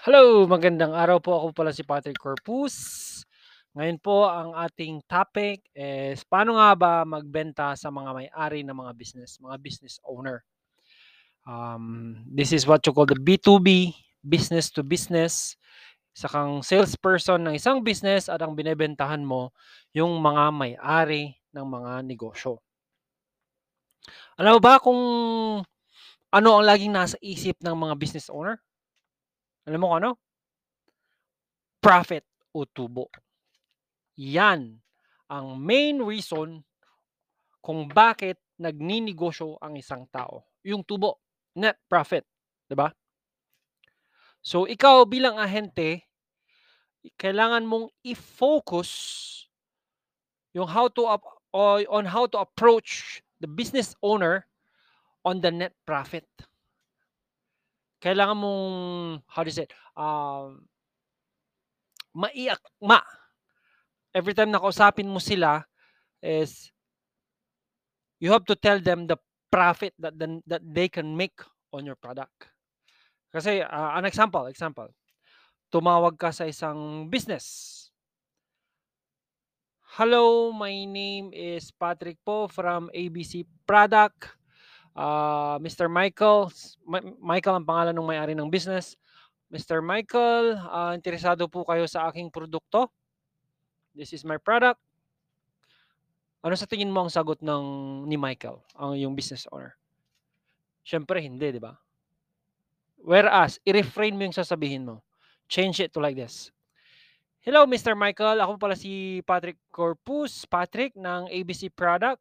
Hello, magandang araw po. Ako pala si Patrick Corpus. Ngayon po ang ating topic is paano nga ba magbenta sa mga may-ari ng mga business, mga business owner. Um, this is what you call the B2B, business to business. Sa kang salesperson ng isang business at ang binebentahan mo yung mga may-ari ng mga negosyo. Alam mo ba kung ano ang laging nasa isip ng mga business owner? Alam mo ano? Profit o tubo. Yan ang main reason kung bakit nagninegosyo ang isang tao. Yung tubo, net profit, 'di ba? So ikaw bilang ahente, kailangan mong i-focus yung how to up- on how to approach the business owner on the net profit. Kailangan mong how do you say it? Um, maiak ma every time na kausapin mo sila is you have to tell them the profit that the, that they can make on your product. Kasi ah, an example, example. Tumawag ka sa isang business. Hello, my name is Patrick po from ABC Product. Ah, Mr. Michael, Michael ang pangalan ng may-ari ng business. Mr. Michael, ah, interesado po kayo sa aking produkto? This is my product. Ano sa tingin mo ang sagot ng ni Michael, ang yung business owner? Siyempre hindi, di ba? Whereas, i-refrain mo yung sasabihin mo. Change it to like this. Hello, Mr. Michael. Ako pala si Patrick Corpus. Patrick ng ABC Product.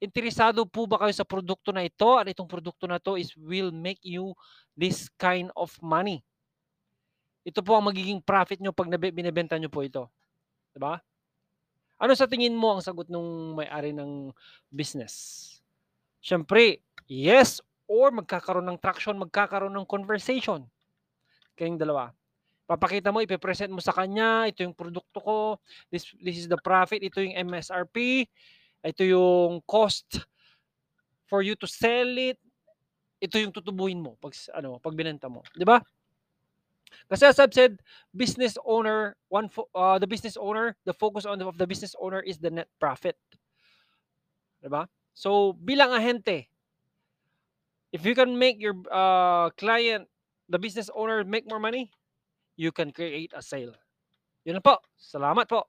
Interesado po ba kayo sa produkto na ito? At itong produkto na to is will make you this kind of money. Ito po ang magiging profit nyo pag binebenta nyo po ito. Diba? Ano sa tingin mo ang sagot ng may-ari ng business? Siyempre, yes or magkakaroon ng traction, magkakaroon ng conversation. Kayong dalawa. Papakita mo, ipipresent mo sa kanya, ito yung produkto ko, this, this is the profit, ito yung MSRP, ito yung cost for you to sell it, ito yung tutubuhin mo pag, ano, pag binenta mo. Di ba? Kasi as I've said, business owner, one uh, the business owner, the focus on the, of the business owner is the net profit. Diba? So, bilang ahente, if you can make your uh, client, the business owner, make more money, you can create a sale. Yun po. Salamat po.